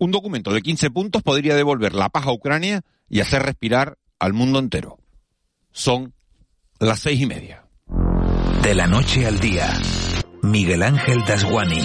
Un documento de 15 puntos podría devolver la paz a Ucrania y hacer respirar al mundo entero. Son las seis y media. De la noche al día, Miguel Ángel Dasguani.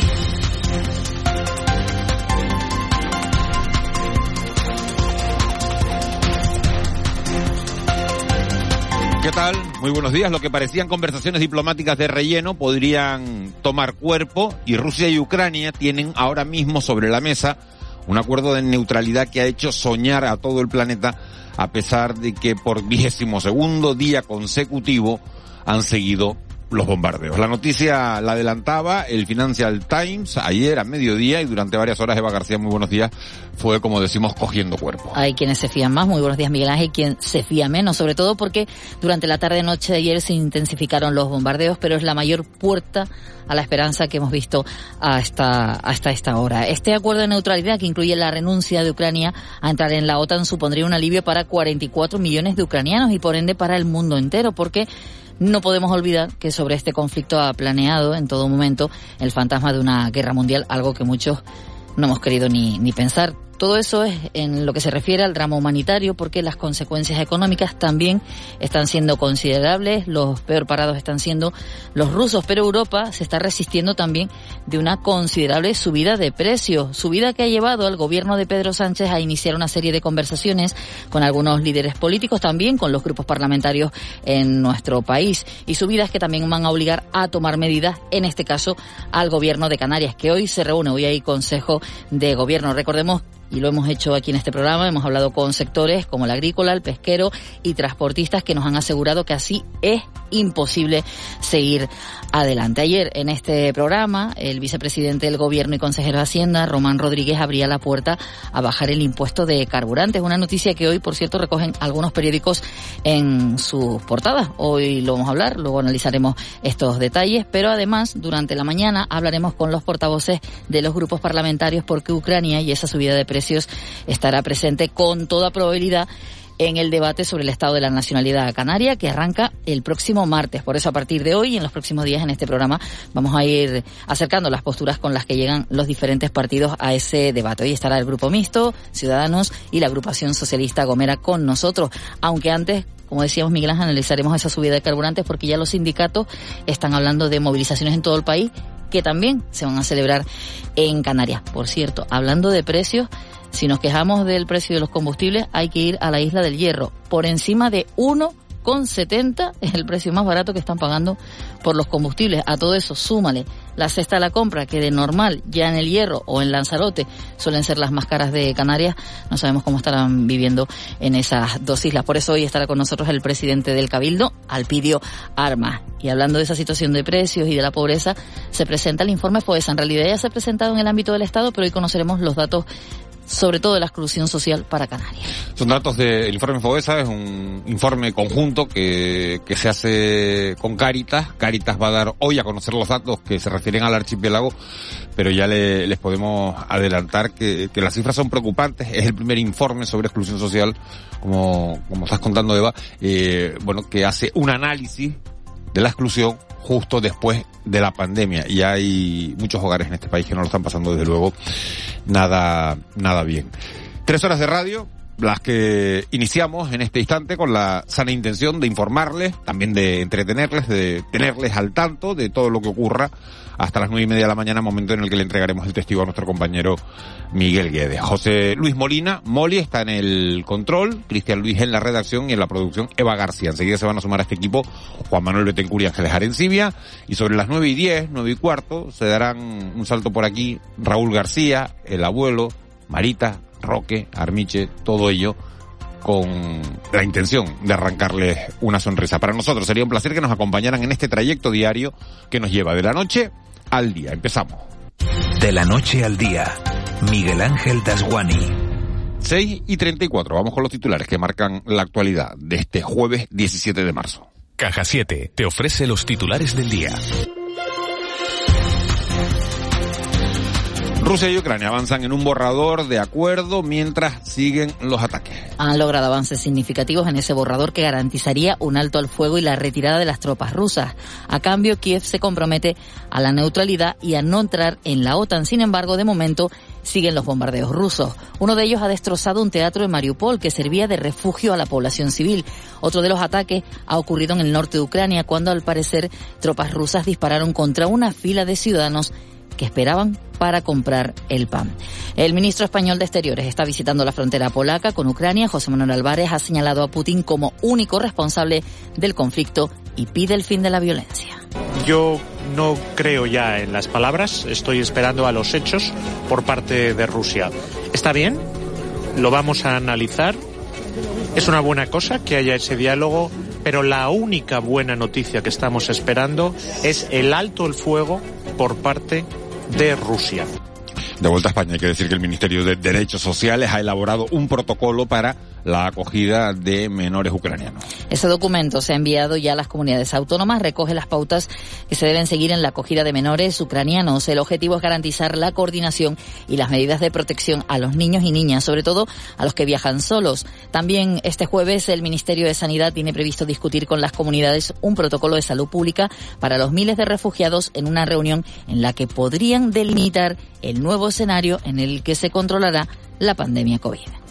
¿Qué tal? Muy buenos días. Lo que parecían conversaciones diplomáticas de relleno podrían tomar cuerpo y Rusia y Ucrania tienen ahora mismo sobre la mesa un acuerdo de neutralidad que ha hecho soñar a todo el planeta a pesar de que por vigésimo segundo día consecutivo han seguido los bombardeos. La noticia la adelantaba el Financial Times ayer a mediodía y durante varias horas Eva García, muy buenos días, fue como decimos cogiendo cuerpo. Hay quienes se fían más, muy buenos días Miguel Ángel, quien se fía menos, sobre todo porque durante la tarde noche de ayer se intensificaron los bombardeos, pero es la mayor puerta a la esperanza que hemos visto hasta, hasta esta hora. Este acuerdo de neutralidad que incluye la renuncia de Ucrania a entrar en la OTAN supondría un alivio para 44 millones de ucranianos y por ende para el mundo entero, porque no podemos olvidar que sobre este conflicto ha planeado en todo momento el fantasma de una guerra mundial, algo que muchos no hemos querido ni, ni pensar. Todo eso es en lo que se refiere al drama humanitario porque las consecuencias económicas también están siendo considerables, los peor parados están siendo los rusos, pero Europa se está resistiendo también de una considerable subida de precios, subida que ha llevado al gobierno de Pedro Sánchez a iniciar una serie de conversaciones con algunos líderes políticos, también con los grupos parlamentarios en nuestro país y subidas que también van a obligar a tomar medidas, en este caso al gobierno de Canarias, que hoy se reúne, hoy hay consejo de gobierno. Recordemos y lo hemos hecho aquí en este programa, hemos hablado con sectores como el agrícola, el pesquero y transportistas que nos han asegurado que así es imposible seguir adelante. Ayer en este programa, el vicepresidente del Gobierno y consejero de Hacienda, Román Rodríguez, abría la puerta a bajar el impuesto de carburantes, una noticia que hoy, por cierto, recogen algunos periódicos en sus portadas. Hoy lo vamos a hablar, luego analizaremos estos detalles, pero además, durante la mañana hablaremos con los portavoces de los grupos parlamentarios porque Ucrania y esa subida de precios estará presente con toda probabilidad en el debate sobre el estado de la nacionalidad canaria que arranca el próximo martes. Por eso a partir de hoy y en los próximos días en este programa vamos a ir acercando las posturas con las que llegan los diferentes partidos a ese debate. Hoy estará el Grupo Mixto, Ciudadanos y la Agrupación Socialista Gomera con nosotros, aunque antes como decíamos Miguel Ángel, analizaremos esa subida de carburantes porque ya los sindicatos están hablando de movilizaciones en todo el país que también se van a celebrar en Canarias. Por cierto, hablando de precios, si nos quejamos del precio de los combustibles, hay que ir a la isla del Hierro. Por encima de 1,70 es el precio más barato que están pagando por los combustibles. A todo eso, súmale la cesta de la compra, que de normal ya en el Hierro o en Lanzarote suelen ser las más caras de Canarias. No sabemos cómo estarán viviendo en esas dos islas. Por eso hoy estará con nosotros el presidente del Cabildo, Alpidio Armas. Y hablando de esa situación de precios y de la pobreza, se presenta el informe FOESA. En realidad ya se ha presentado en el ámbito del Estado, pero hoy conoceremos los datos sobre todo la exclusión social para Canarias. Son datos del informe FOESA, es un informe conjunto que, que se hace con Caritas. Caritas va a dar hoy a conocer los datos que se refieren al archipiélago, pero ya le, les podemos adelantar que, que, las cifras son preocupantes. Es el primer informe sobre exclusión social, como, como estás contando, Eva, eh, bueno, que hace un análisis de la exclusión justo después de la pandemia y hay muchos hogares en este país que no lo están pasando desde luego nada nada bien. Tres horas de radio, las que iniciamos en este instante con la sana intención de informarles, también de entretenerles, de tenerles al tanto de todo lo que ocurra hasta las nueve y media de la mañana, momento en el que le entregaremos el testigo a nuestro compañero Miguel Guedes. José Luis Molina, Moli está en el control, Cristian Luis en la redacción y en la producción Eva García. Enseguida se van a sumar a este equipo Juan Manuel Betancourt y Ángeles Arencibia. Y sobre las nueve y diez, nueve y cuarto, se darán un salto por aquí Raúl García, el abuelo, Marita, Roque, Armiche, todo ello con la intención de arrancarles una sonrisa. Para nosotros sería un placer que nos acompañaran en este trayecto diario que nos lleva de la noche al día. Empezamos. De la noche al día, Miguel Ángel Dasguani. 6 y 34. Vamos con los titulares que marcan la actualidad de este jueves 17 de marzo. Caja 7 te ofrece los titulares del día. Rusia y Ucrania avanzan en un borrador de acuerdo mientras siguen los ataques. Han logrado avances significativos en ese borrador que garantizaría un alto al fuego y la retirada de las tropas rusas. A cambio, Kiev se compromete a la neutralidad y a no entrar en la OTAN. Sin embargo, de momento siguen los bombardeos rusos. Uno de ellos ha destrozado un teatro en Mariupol que servía de refugio a la población civil. Otro de los ataques ha ocurrido en el norte de Ucrania cuando al parecer tropas rusas dispararon contra una fila de ciudadanos que esperaban para comprar el pan. El ministro español de Exteriores está visitando la frontera polaca con Ucrania. José Manuel Álvarez ha señalado a Putin como único responsable del conflicto y pide el fin de la violencia. Yo no creo ya en las palabras, estoy esperando a los hechos por parte de Rusia. ¿Está bien? Lo vamos a analizar. Es una buena cosa que haya ese diálogo, pero la única buena noticia que estamos esperando es el alto el fuego por parte de Rusia. De vuelta a España, hay que decir que el Ministerio de Derechos Sociales ha elaborado un protocolo para la acogida de menores ucranianos. Ese documento se ha enviado ya a las comunidades autónomas, recoge las pautas que se deben seguir en la acogida de menores ucranianos. El objetivo es garantizar la coordinación y las medidas de protección a los niños y niñas, sobre todo a los que viajan solos. También este jueves el Ministerio de Sanidad tiene previsto discutir con las comunidades un protocolo de salud pública para los miles de refugiados en una reunión en la que podrían delimitar el nuevo escenario en el que se controlará la pandemia COVID.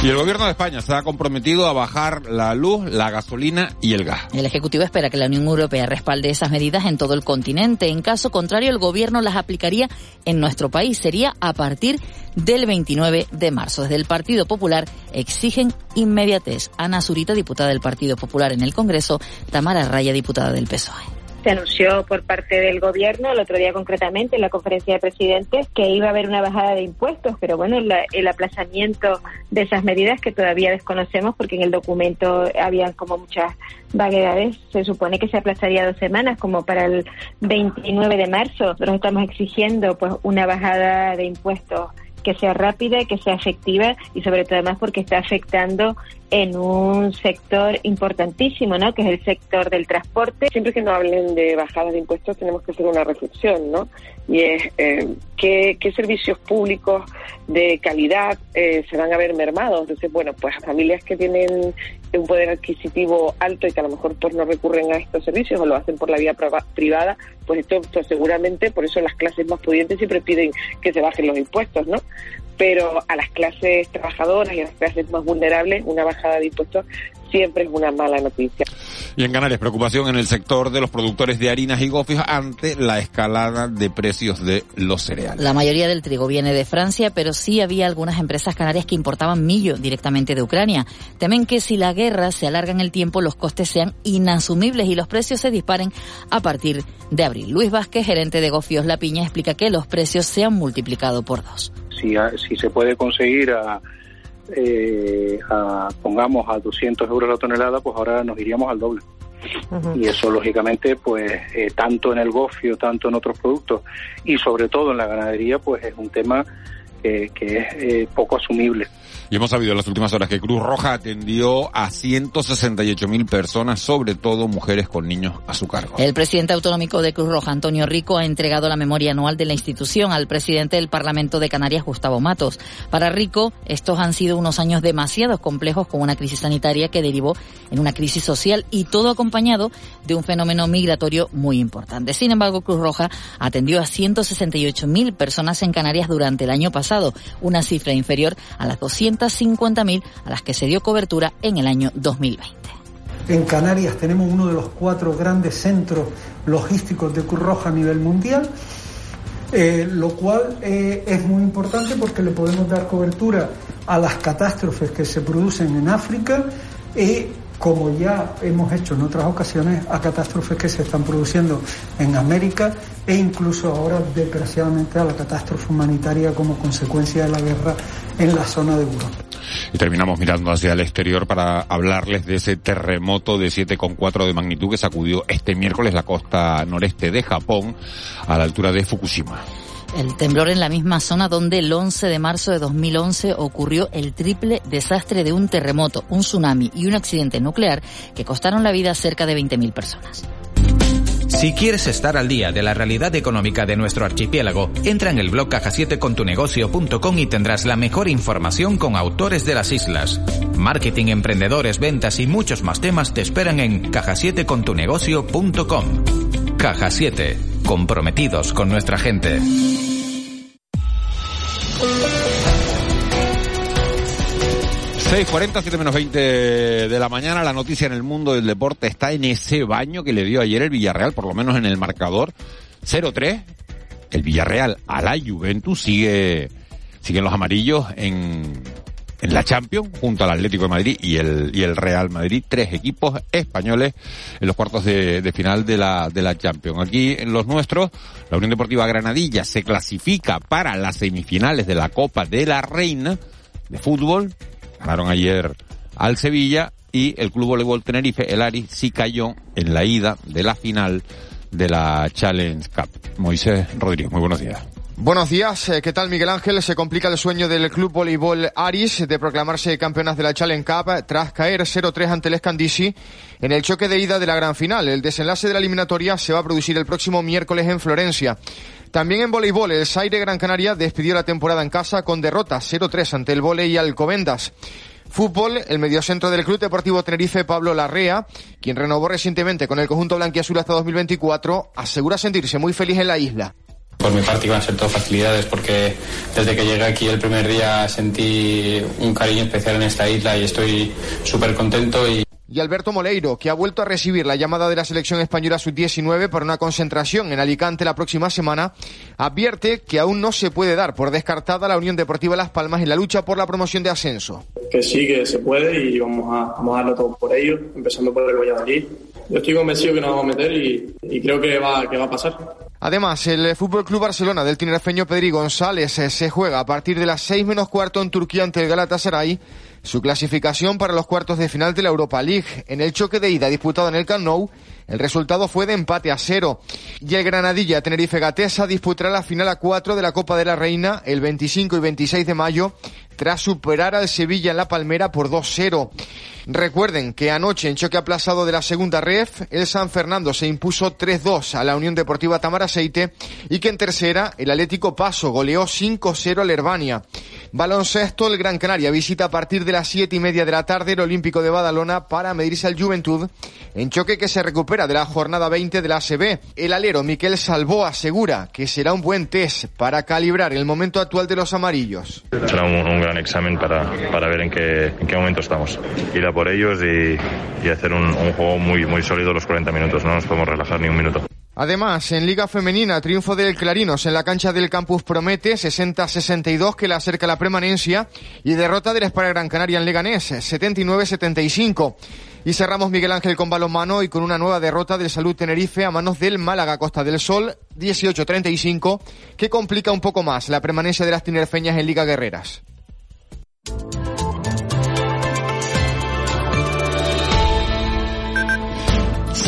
Y el gobierno de España se ha comprometido a bajar la luz, la gasolina y el gas. El Ejecutivo espera que la Unión Europea respalde esas medidas en todo el continente. En caso contrario, el Gobierno las aplicaría en nuestro país. Sería a partir del 29 de marzo. Desde el Partido Popular exigen inmediatez. Ana Zurita, diputada del Partido Popular en el Congreso, Tamara Raya, diputada del PSOE se anunció por parte del gobierno el otro día concretamente en la conferencia de presidentes que iba a haber una bajada de impuestos, pero bueno, la, el aplazamiento de esas medidas que todavía desconocemos porque en el documento habían como muchas vaguedades, se supone que se aplazaría dos semanas como para el 29 de marzo. Nosotros estamos exigiendo pues una bajada de impuestos que sea rápida, que sea efectiva y sobre todo además porque está afectando en un sector importantísimo, ¿no? Que es el sector del transporte. Siempre que nos hablen de bajadas de impuestos tenemos que hacer una reflexión, ¿no? Y es eh, ¿qué, qué servicios públicos de calidad eh, se van a ver mermados. Entonces, bueno, pues a familias que tienen un poder adquisitivo alto y que a lo mejor pues no recurren a estos servicios o lo hacen por la vía privada, pues esto, esto seguramente, por eso las clases más pudientes siempre piden que se bajen los impuestos, ¿no? pero a las clases trabajadoras y a las clases más vulnerables una bajada de impuestos siempre es una mala noticia. Y en Canarias, preocupación en el sector de los productores de harinas y gofres ante la escalada de precios de los cereales. La mayoría del trigo viene de Francia, pero sí había algunas empresas canarias que importaban millo directamente de Ucrania. Temen que si la guerra se alarga en el tiempo, los costes sean inasumibles y los precios se disparen a partir de abril. Luis Vázquez, gerente de Gofios La Piña, explica que los precios se han multiplicado por dos. Si, si se puede conseguir a eh, a, pongamos a 200 euros la tonelada, pues ahora nos iríamos al doble. Y eso, lógicamente, pues eh, tanto en el gofio, tanto en otros productos y sobre todo en la ganadería, pues es un tema que, que es eh, poco asumible. Y hemos sabido en las últimas horas que Cruz Roja atendió a 168.000 personas, sobre todo mujeres con niños a su cargo. El presidente autonómico de Cruz Roja, Antonio Rico, ha entregado la memoria anual de la institución al presidente del Parlamento de Canarias, Gustavo Matos. Para Rico, estos han sido unos años demasiado complejos con una crisis sanitaria que derivó en una crisis social y todo acompañado de un fenómeno migratorio muy importante. Sin embargo, Cruz Roja atendió a 168.000 personas en Canarias durante el año pasado, una cifra inferior a las 200 50.000 a las que se dio cobertura en el año 2020. En Canarias tenemos uno de los cuatro grandes centros logísticos de Cruz Roja a nivel mundial, eh, lo cual eh, es muy importante porque le podemos dar cobertura a las catástrofes que se producen en África y como ya hemos hecho en otras ocasiones, a catástrofes que se están produciendo en América e incluso ahora, desgraciadamente, a la catástrofe humanitaria como consecuencia de la guerra en la zona de Europa. Y terminamos mirando hacia el exterior para hablarles de ese terremoto de 7,4 de magnitud que sacudió este miércoles la costa noreste de Japón a la altura de Fukushima. El temblor en la misma zona donde el 11 de marzo de 2011 ocurrió el triple desastre de un terremoto, un tsunami y un accidente nuclear que costaron la vida a cerca de 20.000 personas. Si quieres estar al día de la realidad económica de nuestro archipiélago, entra en el blog caja7contunegocio.com y tendrás la mejor información con autores de las islas. Marketing, emprendedores, ventas y muchos más temas te esperan en caja7contunegocio.com. Caja 7, comprometidos con nuestra gente. 6.40, 7 menos 20 de la mañana. La noticia en el mundo del deporte está en ese baño que le dio ayer el Villarreal, por lo menos en el marcador. 0-3. El Villarreal a la Juventus sigue, siguen los amarillos en, en la Champions junto al Atlético de Madrid y el, y el Real Madrid. Tres equipos españoles en los cuartos de, de final de la, de la Champions. Aquí en los nuestros, la Unión Deportiva Granadilla se clasifica para las semifinales de la Copa de la Reina de fútbol Ganaron ayer al Sevilla y el Club Voleibol Tenerife, el Ari, sí cayó en la ida de la final de la Challenge Cup. Moisés Rodríguez, muy buenos días. Buenos días, eh, ¿qué tal Miguel Ángel? Se complica el sueño del Club Voleibol Aris de proclamarse campeonas de la Challenge Cup tras caer 0-3 ante el Escandisi en el choque de ida de la gran final. El desenlace de la eliminatoria se va a producir el próximo miércoles en Florencia. También en voleibol, el Saire Gran Canaria despidió la temporada en casa con derrota 0-3 ante el volei Alcobendas. Fútbol, el mediocentro del Club Deportivo Tenerife, Pablo Larrea, quien renovó recientemente con el conjunto blanquiazul hasta 2024, asegura sentirse muy feliz en la isla. Por mi parte iban a ser todo facilidades porque desde que llegué aquí el primer día sentí un cariño especial en esta isla y estoy súper contento y y Alberto Moleiro, que ha vuelto a recibir la llamada de la selección española sub-19 para una concentración en Alicante la próxima semana, advierte que aún no se puede dar por descartada la Unión Deportiva Las Palmas en la lucha por la promoción de ascenso. Que sí, que se puede y vamos a, vamos a darlo todo por ello, empezando por el Valladolid. Yo estoy convencido que nos vamos a meter y, creo que va, a pasar. Además, el Fútbol Club Barcelona del tinerfeño Pedri González eh, se juega a partir de las 6 menos cuarto en Turquía ante el Galatasaray su clasificación para los cuartos de final de la Europa League. En el choque de ida disputado en el Camp el resultado fue de empate a cero. Y el Granadilla Tenerife Gatesa disputará la final a cuatro de la Copa de la Reina el 25 y 26 de mayo tras superar al Sevilla en la Palmera por 2-0. Recuerden que anoche en choque aplazado de la segunda ref, el San Fernando se impuso 3-2 a la Unión Deportiva Tamaraceite y que en tercera el Atlético Paso goleó 5-0 al Herbania. Baloncesto, el Gran Canaria visita a partir de las siete y media de la tarde el Olímpico de Badalona para medirse al Juventud en choque que se recupera de la jornada 20 de la ACB. El alero Miquel Salvó asegura que será un buen test para calibrar el momento actual de los amarillos. Gran examen para, para ver en qué, en qué momento estamos. Ir a por ellos y, y hacer un, un juego muy, muy sólido los 40 minutos. No nos podemos relajar ni un minuto. Además, en Liga Femenina, triunfo del Clarinos en la cancha del Campus Promete, 60-62 que le acerca la permanencia y derrota del Espara Gran Canaria en Leganés, 79-75. Y cerramos Miguel Ángel con balonmano y con una nueva derrota del Salud Tenerife a manos del Málaga Costa del Sol, 18-35, que complica un poco más la permanencia de las tinerfeñas en Liga Guerreras.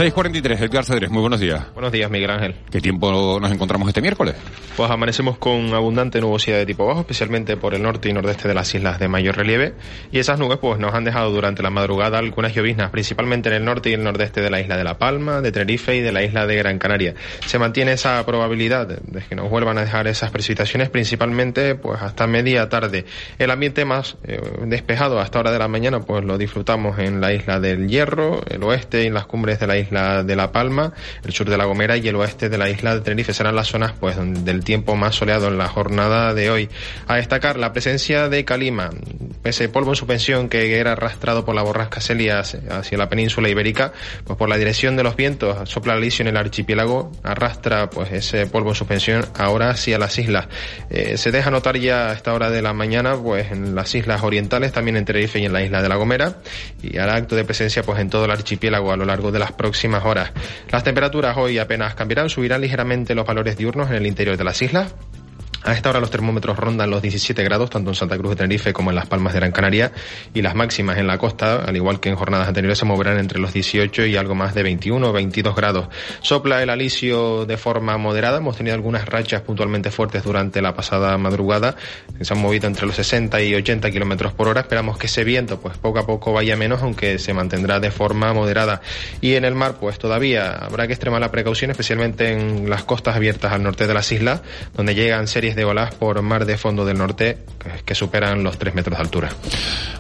6.43, Edgar Cedrés, muy buenos días. Buenos días, Miguel Ángel. ¿Qué tiempo nos encontramos este miércoles? Pues amanecemos con abundante nubosidad de tipo bajo, especialmente por el norte y nordeste de las islas de mayor relieve. Y esas nubes pues nos han dejado durante la madrugada algunas lloviznas, principalmente en el norte y el nordeste de la isla de La Palma, de Tenerife y de la isla de Gran Canaria. Se mantiene esa probabilidad de que nos vuelvan a dejar esas precipitaciones, principalmente pues hasta media tarde. El ambiente más eh, despejado hasta hora de la mañana pues lo disfrutamos en la isla del Hierro, el oeste y las cumbres de la isla de La Palma, el sur de La Gomera y el oeste de la isla de Tenerife serán las zonas pues del tiempo más soleado en la jornada de hoy. A destacar la presencia de calima, ese polvo en suspensión que era arrastrado por la borrasca Celia hacia la península ibérica, pues por la dirección de los vientos sopla lisio en el archipiélago, arrastra pues ese polvo en suspensión ahora hacia las islas. Eh, se deja notar ya a esta hora de la mañana pues en las islas orientales, también en Tenerife y en la isla de La Gomera, y hará acto de presencia pues en todo el archipiélago a lo largo de las próximas horas. Las temperaturas hoy apenas cambiarán, subirán ligeramente los valores diurnos en el interior de las islas A esta hora los termómetros rondan los 17 grados, tanto en Santa Cruz de Tenerife como en Las Palmas de Gran Canaria, y las máximas en la costa, al igual que en jornadas anteriores, se moverán entre los 18 y algo más de 21 o 22 grados. Sopla el alisio de forma moderada, hemos tenido algunas rachas puntualmente fuertes durante la pasada madrugada, se han movido entre los 60 y 80 kilómetros por hora. Esperamos que ese viento, pues poco a poco vaya menos, aunque se mantendrá de forma moderada. Y en el mar, pues todavía habrá que extremar la precaución, especialmente en las costas abiertas al norte de las islas, donde llegan series de olas por mar de fondo del norte que, que superan los 3 metros de altura.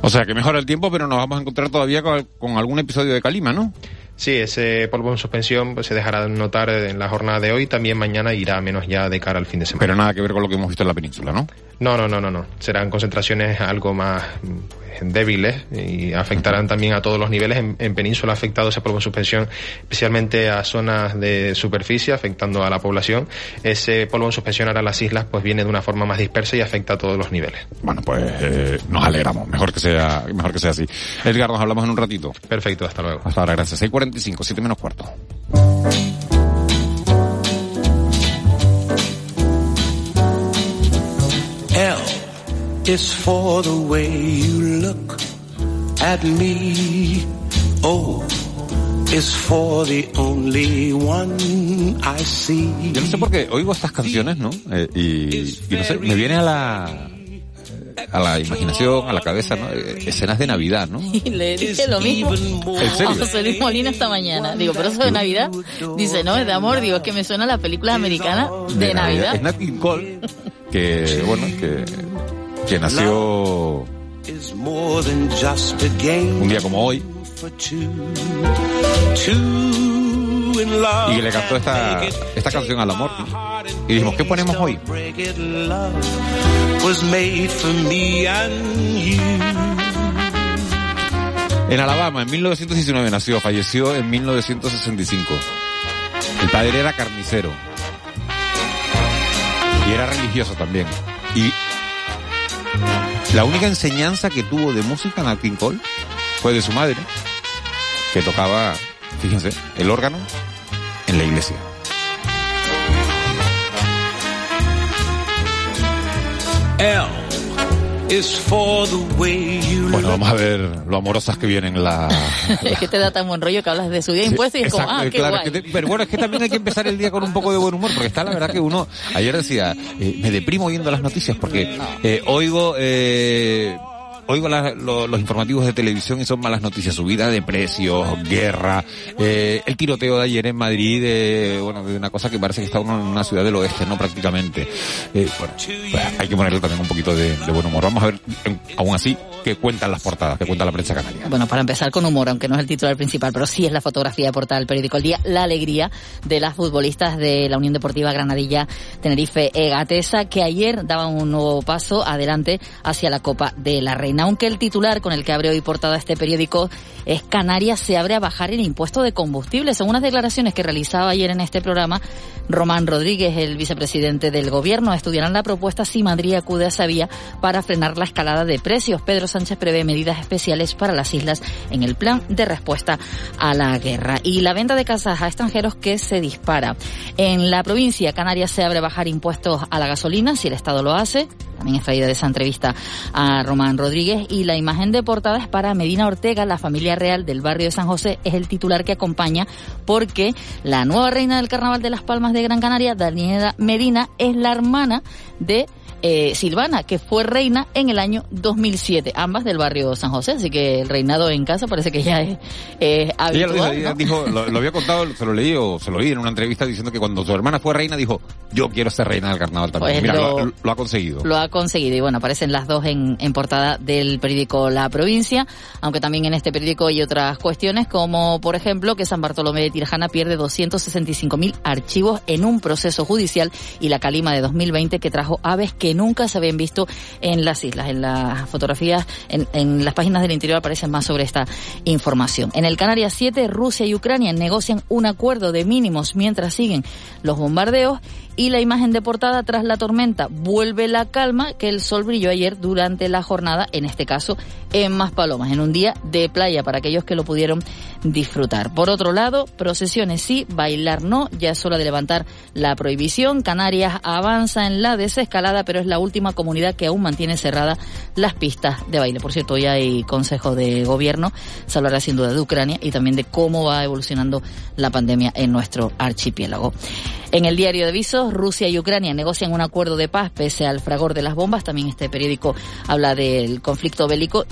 O sea, que mejora el tiempo, pero nos vamos a encontrar todavía con algún episodio de calima, ¿no? Sí, ese polvo en suspensión pues, se dejará notar en la jornada de hoy, también mañana irá menos ya de cara al fin de semana. Pero nada que ver con lo que hemos visto en la península, ¿no? No, no, no, no, no. Serán concentraciones algo más mm, débiles y afectarán también a todos los niveles. En, en península ha afectado ese polvo en suspensión, especialmente a zonas de superficie, afectando a la población. Ese polvo en suspensión ahora a las islas pues viene de una forma más dispersa y afecta a todos los niveles. Bueno, pues eh, nos alegramos. Mejor que sea, mejor que sea así. Edgar, nos hablamos en un ratito. Perfecto, hasta luego. Hasta ahora, gracias. 6.45, 7 menos cuarto. L is for the way you look at me. O is for the only one I see. Yo no sé por qué oigo estas canciones, ¿no? Eh, y, y no sé, me viene a la a la imaginación, a la cabeza, ¿no? Escenas de Navidad, ¿no? Y le dije lo mismo ¿En serio? a José Luis Molina esta mañana. Digo, pero eso de Navidad. Dice, no, es de amor. Digo, es que me suena a la película americana de Navidad. Es Nat King Cole, que, bueno, que, que nació Is more than just a game un día como hoy y que le cantó esta, esta canción al amor. ¿no? Y dijimos, ¿qué ponemos hoy? En Alabama, en 1919 nació, falleció en 1965. El padre era carnicero. Y era religioso también. Y la única enseñanza que tuvo de música Nat King Cole fue de su madre, que tocaba, fíjense, el órgano en la iglesia. L is for the way you Bueno, vamos a ver lo amorosas que vienen la... Es que te da tan buen rollo que hablas de subida de impuestos y es como, Exacto, ah, qué claro, guay. que te- pero bueno, es que también hay que empezar el día con un poco de buen humor, porque está la verdad que uno, ayer decía, eh, me deprimo oyendo las noticias, porque eh, oigo, eh, oigo la- lo- los informativos de televisión y son malas noticias, subida de precios, guerra, eh, el tiroteo de ayer en Madrid, eh, bueno, de una cosa que parece que está uno en una ciudad del oeste, ¿no? Prácticamente. Eh, pues hay que ponerle también un poquito de, buen humor. Vamos a ver, aún así, qué cuentan las portadas, qué cuenta la prensa canaria. Bueno, para empezar con humor, aunque no es el titular principal, pero sí es la fotografía de portada del periódico El Día, la alegría de las futbolistas de la Unión Deportiva Granadilla Tenerife Egatesa, que ayer daban un nuevo paso adelante hacia la Copa de la Reina. Aunque el titular con el que abre hoy portada este periódico es Canarias se abre a bajar el impuesto de combustible. Según unas declaraciones que realizaba ayer en este programa, Román Rodríguez, el vicepresidente del gobierno, estudiarán la propuesta si Madrid acude a esa vía para frenar la escalada de precios. Pedro Sánchez prevé medidas especiales para las islas en el plan de respuesta a la guerra. Y la venta de casas a extranjeros que se dispara. En la provincia, Canarias se abre a bajar impuestos a la gasolina si el Estado lo hace. También extraída de esa entrevista a Román Rodríguez. Y la imagen de portada es para Medina Ortega, la familia real del barrio de San José. Es el titular que acompaña porque la nueva reina del Carnaval de las Palmas de Gran Canaria, Daniela Medina, es la hermana de eh, Silvana, que fue reina en el año 2007, ambas del barrio San José, así que el reinado en casa parece que ya es, Ella dijo, habitual. ella ¿no? dijo, lo, lo había contado, se lo leí o se lo oí en una entrevista diciendo que cuando su hermana fue reina dijo, yo quiero ser reina del carnaval también. Pues Mira, lo, lo- lo ha conseguido. Lo ha conseguido y bueno, aparecen las dos en, en portada del periódico La Provincia, aunque también en este periódico hay otras cuestiones como por ejemplo que San Bartolomé de Tirjana pierde 265.000 archivos en un proceso judicial y la calima de 2020 que trajo aves que nunca se habían visto en las islas. En las fotografías, en, en las páginas del interior aparecen más sobre esta información. En el Canarias 7, Rusia y Ucrania negocian un acuerdo de mínimos mientras siguen los bombardeos Y la imagen de portada tras la tormenta vuelve la calma que el sol brilló ayer durante la jornada, en este caso en Maspalomas, en un día de playa para aquellos que lo pudieron disfrutar. Por otro lado, procesiones sí, bailar no, ya es hora de levantar la prohibición. Canarias avanza en la desescalada, pero es la última comunidad que aún mantiene cerradas las pistas de baile. Por cierto, hoy hay consejo de gobierno, se hablará sin duda de Ucrania y también de cómo va evolucionando la pandemia en nuestro archipiélago. En el diario de Visos, Rusia y Ucrania negocian un acuerdo de paz pese al fragor de las bombas. También este periódico habla del conflicto bélico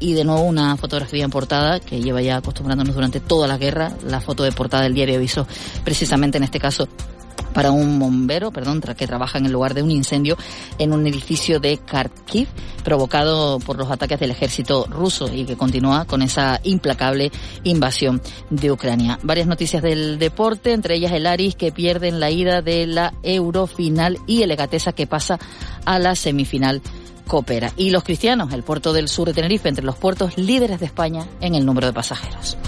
y de nuevo una fotografía en portada que lleva ya acostumbrándonos durante toda la guerra, la foto de portada del diario de Visos, precisamente en este caso para un bombero, perdón, que trabaja en el lugar de un incendio en un edificio de Kharkiv provocado por los ataques del ejército ruso y que continúa con esa implacable invasión de Ucrania. Varias noticias del deporte, entre ellas el Aris que pierde en la ida de la Eurofinal y el Egatesa que pasa a la semifinal coopera. Y los cristianos, el puerto del sur de Tenerife, entre los puertos líderes de España en el número de pasajeros.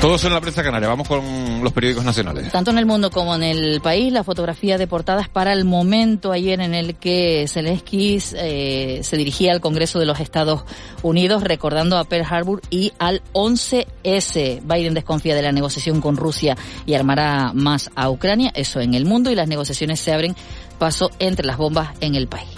Todos en la prensa canaria. Vamos con los periódicos nacionales. Tanto en el mundo como en el país, la fotografía de portadas para el momento ayer en el que Zelensky eh, se dirigía al Congreso de los Estados Unidos recordando a Pearl Harbor y al 11S. Biden desconfía de la negociación con Rusia y armará más a Ucrania. Eso en el mundo y las negociaciones se abren paso entre las bombas en el país.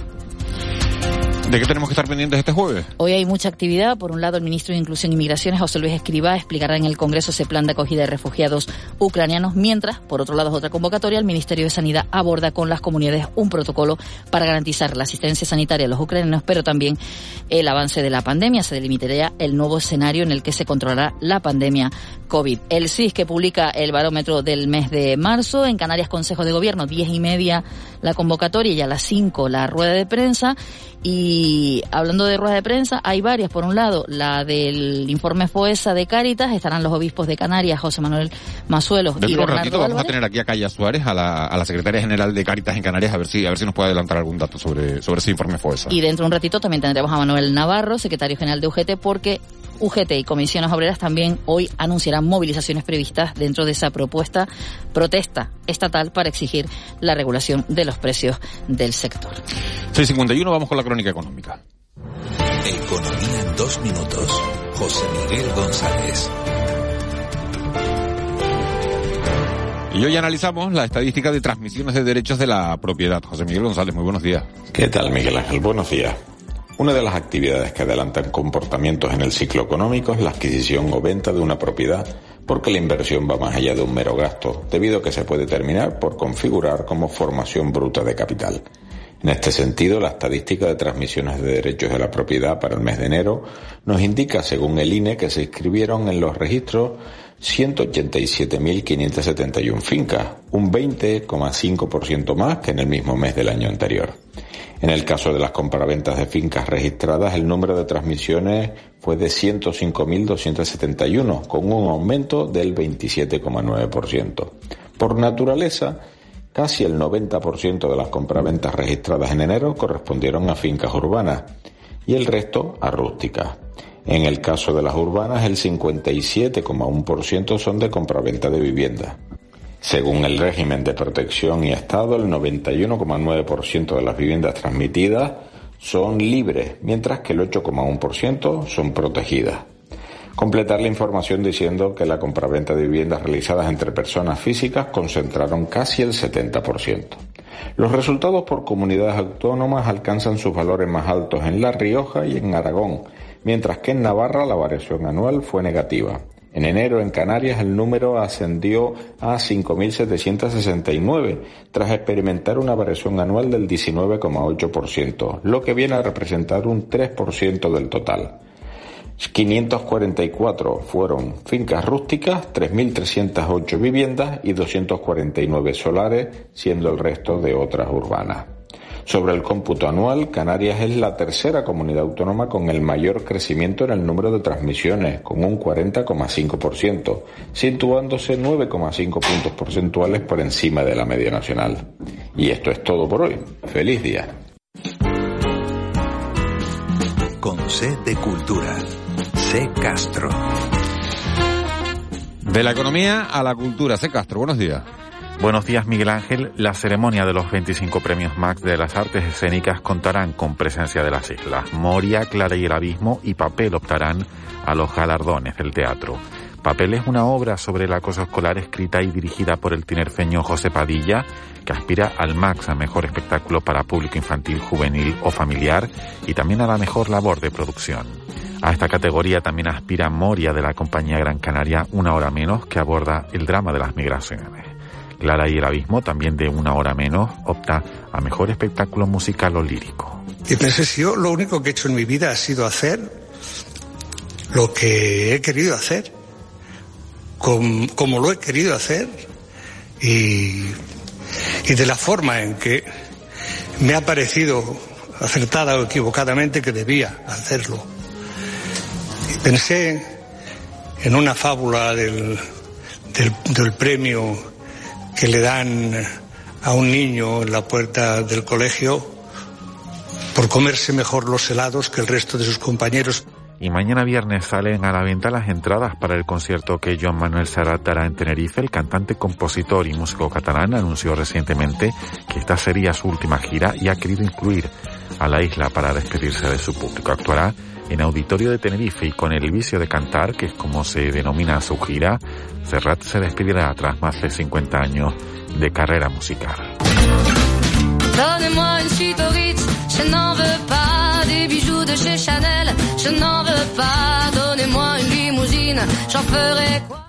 ¿De qué tenemos que estar pendientes este jueves? Hoy hay mucha actividad. Por un lado, el ministro de Inclusión y Migraciones, José Luis Escribá, explicará en el Congreso ese plan de acogida de refugiados ucranianos, mientras, por otro lado, otra convocatoria, el Ministerio de Sanidad aborda con las comunidades un protocolo para garantizar la asistencia sanitaria a los ucranianos, pero también el avance de la pandemia. Se delimitaría el nuevo escenario en el que se controlará la pandemia COVID. El CIS que publica el barómetro del mes de marzo, en Canarias Consejo de Gobierno, diez y media la convocatoria y a las cinco la rueda de prensa. Y hablando de rueda de prensa, hay varias. Por un lado, la del informe FOESA de Cáritas, estarán los obispos de Canarias, José Manuel Mazuelos Dentro y de un Bernardo ratito vamos a tener aquí a Calla Suárez, a la, a la secretaria general de Cáritas en Canarias, a ver si, a ver si nos puede adelantar algún dato sobre, sobre ese informe FOESA. Y dentro de un ratito también tendremos a Manuel Navarro, secretario general de UGT, porque UGT y comisiones obreras también hoy anunciarán movilizaciones previstas dentro de esa propuesta protesta estatal para exigir la regulación de los precios del sector. 651, vamos con la crónica económica. Economía en dos minutos. José Miguel González. Y hoy analizamos la estadística de transmisiones de derechos de la propiedad. José Miguel González, muy buenos días. ¿Qué tal, Miguel Ángel? Buenos días. Una de las actividades que adelantan comportamientos en el ciclo económico es la adquisición o venta de una propiedad, porque la inversión va más allá de un mero gasto, debido a que se puede terminar por configurar como formación bruta de capital. En este sentido, la estadística de transmisiones de derechos de la propiedad para el mes de enero nos indica, según el INE, que se inscribieron en los registros 187.571 fincas, un 20,5% más que en el mismo mes del año anterior. En el caso de las compraventas de fincas registradas, el número de transmisiones fue de 105.271, con un aumento del 27,9%. Por naturaleza, casi el 90% de las compraventas registradas en enero correspondieron a fincas urbanas y el resto a rústicas. En el caso de las urbanas, el 57,1% son de compraventa de vivienda. Según el régimen de protección y estado, el 91,9% de las viviendas transmitidas son libres, mientras que el 8,1% son protegidas. Completar la información diciendo que la compraventa de viviendas realizadas entre personas físicas concentraron casi el 70%. Los resultados por comunidades autónomas alcanzan sus valores más altos en La Rioja y en Aragón, mientras que en Navarra la variación anual fue negativa. En enero en Canarias el número ascendió a 5.769 tras experimentar una variación anual del 19,8%, lo que viene a representar un 3% del total. 544 fueron fincas rústicas, 3.308 viviendas y 249 solares, siendo el resto de otras urbanas. Sobre el cómputo anual, Canarias es la tercera comunidad autónoma con el mayor crecimiento en el número de transmisiones, con un 40,5%, situándose 9,5 puntos porcentuales por encima de la media nacional. Y esto es todo por hoy. Feliz día. Con C de Cultura. C Castro. De la economía a la cultura. C. Castro, buenos días. Buenos días, Miguel Ángel. La ceremonia de los 25 premios Max de las artes escénicas contarán con presencia de las islas. Moria, Clara y el Abismo y Papel optarán a los galardones del teatro. Papel es una obra sobre el acoso escolar escrita y dirigida por el tinerfeño José Padilla, que aspira al Max a mejor espectáculo para público infantil, juvenil o familiar y también a la mejor labor de producción. A esta categoría también aspira Moria de la compañía Gran Canaria Una Hora Menos, que aborda el drama de las migraciones. Clara y el Abismo, también de Una Hora Menos, opta a mejor espectáculo musical o lírico. Y pensé, si yo lo único que he hecho en mi vida ha sido hacer lo que he querido hacer, como, lo he querido hacer y, y de la forma en que me ha parecido acertada o equivocadamente que debía hacerlo. Y pensé en una fábula del, del, del premio que le dan a un niño en la puerta del colegio por comerse mejor los helados que el resto de sus compañeros. Y mañana viernes salen a la venta las entradas para el concierto que Joan Manuel Serrat dará en Tenerife. El cantante, compositor y músico catalán anunció recientemente que esta sería su última gira y ha querido incluir a la isla para despedirse de su público. Actuará en Auditorio de Tenerife y con el vicio de cantar, que es como se denomina su gira, Serrat se despedirá tras más de 50 años de carrera musical.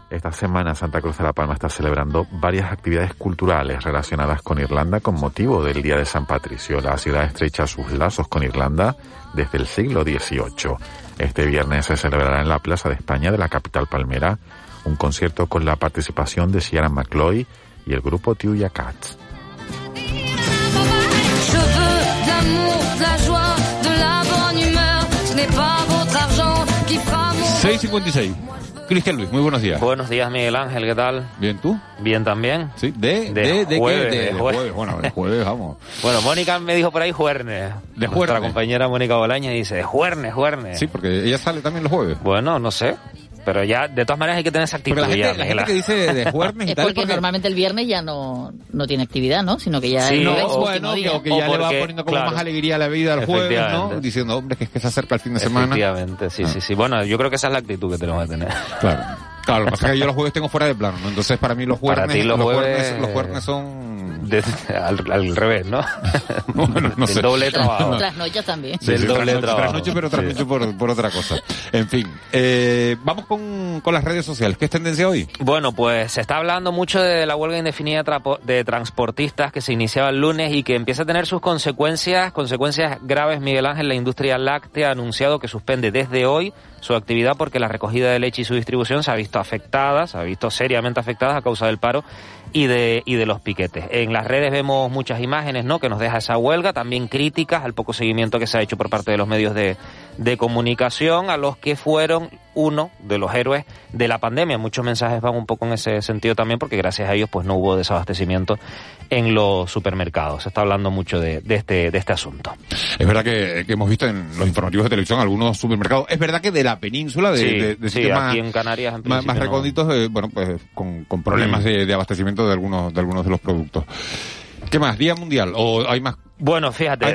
Esta semana Santa Cruz de la Palma está celebrando varias actividades culturales relacionadas con Irlanda con motivo del Día de San Patricio. La ciudad estrecha sus lazos con Irlanda desde el siglo XVIII. Este viernes se celebrará en la Plaza de España de la capital palmera un concierto con la participación de Sierra McCloy y el grupo Tuya Cats. 6.56. Cristian Luis, muy buenos días. Buenos días, Miguel Ángel, ¿qué tal? Bien, ¿tú? Bien también. Sí, de, de, de, jueves? De, de jueves. jueves. Bueno, de jueves, vamos. Bueno, Mónica me dijo por ahí juernes. De Nuestra juernes. compañera Mónica Bolaña dice, juernes, juernes. Sí, porque ella sale también los jueves. Bueno, no sé. Pero ya, de todas maneras hay que tener esa actitud. Porque la ya, gente, la Miguel gente que dice de jueves y Es tal, porque normalmente el viernes ya no, no tiene actividad, ¿no? Sino que ya Sí, no, bueno, último que, o que ya O le va poniendo como claro. más alegría a la vida al jueves, ¿no? Diciendo, hombre, que es que se acerca el fin de semana. Efectivamente, sí, sí, sí. Bueno, yo creo que esa es la actitud que tenemos que tener. Claro. Claro, lo que pasa es que yo los jueves tengo fuera de plano, ¿no? Entonces para mí los Para jueves, ti los jueves- los jueves son... De- al, al revés, ¿no? bueno, no Del sé. doble Tras, trabajo. trasnochas también. Sí, Del sí, doble trasnoche, trabajo. trasnoche, pero Sí. trasnoche por, por otra cosa. En fin, eh, vamos con, con las redes sociales. ¿Qué es tendencia hoy? Bueno, pues se está hablando mucho de la huelga indefinida trapo- de transportistas que se iniciaba el lunes y que empieza a tener sus consecuencias, consecuencias graves. Miguel Ángel, la industria láctea ha anunciado que suspende desde hoy su actividad porque la recogida de leche y su distribución se ha visto afectada, se ha visto seriamente afectada a causa del paro y de, y de los piquetes. En las redes vemos muchas imágenes, ¿no? Que nos deja esa huelga, también críticas al poco seguimiento que se ha hecho por parte de los medios de, de comunicación a los que fueron uno de los héroes de la pandemia. Muchos mensajes van un poco en ese sentido también porque gracias a ellos pues no hubo desabastecimiento en los supermercados. Se está hablando mucho de, de este, de este asunto. Es verdad que, que hemos visto en los informativos de televisión algunos supermercados. Es verdad que de la península, de, Sí, de- sí, aquí en Canarias en más, más no. recónditos, eh, bueno, pues con, con problemas Mm. de, de abastecimiento de algunos, de algunos de los productos. ¿Qué más? ¿Día mundial? ¿O hay más? Bueno, fíjate,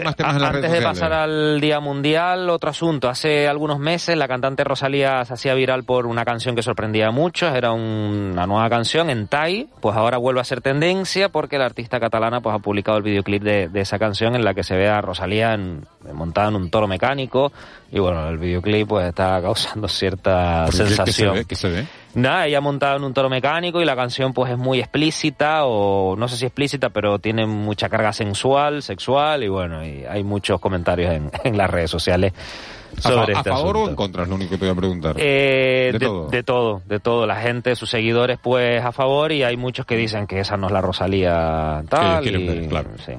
antes de pasar al Día Mundial, otro asunto. Hace algunos meses la cantante Rosalía se hacía viral por una canción que sorprendía a muchos. Era un- una nueva canción en Thai. Pues ahora vuelve a ser tendencia porque la artista catalana pues ha publicado el videoclip de, de esa canción en la que se ve a Rosalía en- montada en un toro mecánico. Y bueno, el videoclip pues está causando cierta ¿Pero qué- qué se sensación. ve? ¿Qué se ve? Nada, ella montada en un toro mecánico y la canción pues es muy explícita o no sé si explícita, pero tiene mucha carga sensual, sexual y bueno, y hay muchos comentarios en, en las redes sociales ¿A, sobre a este favor o en contra? Es lo único que te voy a preguntar. Eh, De de, todo. de todo, de todo. La gente, sus seguidores, pues a favor y hay muchos que dicen que esa no es la Rosalía tal. y- ver, claro. sí.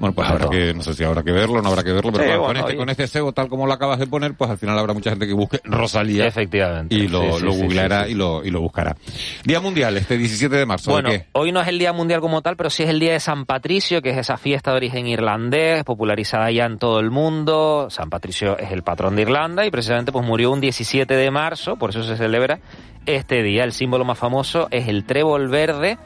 Bueno, pues habrá que, no sé si habrá que verlo, no habrá que verlo, pero Sí, claro, bueno, con, este, oye. con este SEO tal como lo acabas de poner, pues al final habrá mucha gente que busque Rosalía. Efectivamente. Y lo, Sí, lo sí, googleará. Y, lo, y lo buscará. Día Mundial, este 17 de marzo. Bueno, hoy no es el Día Mundial como tal, pero sí es el Día de San Patricio, que es esa fiesta de origen irlandés, popularizada ya en todo el mundo. San Patricio es el patrón de Irlanda y precisamente pues murió un 17 de marzo, por eso se celebra este día. El símbolo más famoso es el trébol verde,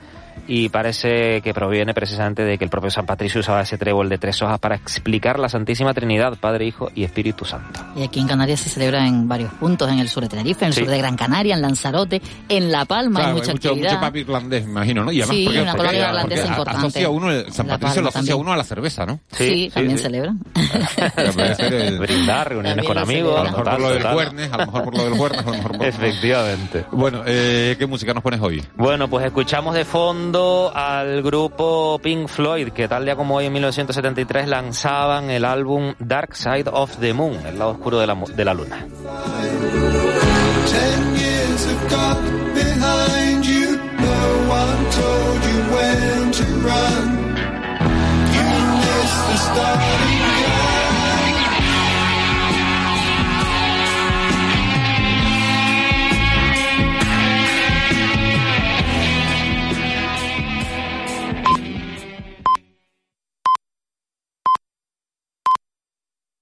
y parece que proviene precisamente de que el propio San Patricio usaba ese trébol de tres hojas para explicar la Santísima Trinidad, Padre, Hijo y Espíritu Santo. Y aquí en Canarias se celebra en varios puntos, en el sur de Tenerife, en el Sí. sur de Gran Canaria, en Lanzarote, en La Palma Claro, hay mucha mucho, actividad. mucho papi irlandés, me imagino, ¿no? Y además Sí, porque, una porque- colonia porque irlandesa a- importante. asocia uno, el San La Patricio lo asocia también. uno a la cerveza, ¿no? Sí, también celebran. Puede ser el- Brindar, reuniones con amigos. A lo mejor por lo del total. Cuernes, a lo mejor por lo del Cuernes, a lo mejor por... Efectivamente. Bueno, eh, ¿qué música nos pones hoy? Bueno, pues escuchamos de fondo al grupo Pink Floyd, que tal día como hoy en 1973 lanzaban el álbum Dark Side of the Moon, el lado oscuro de la, de la luna.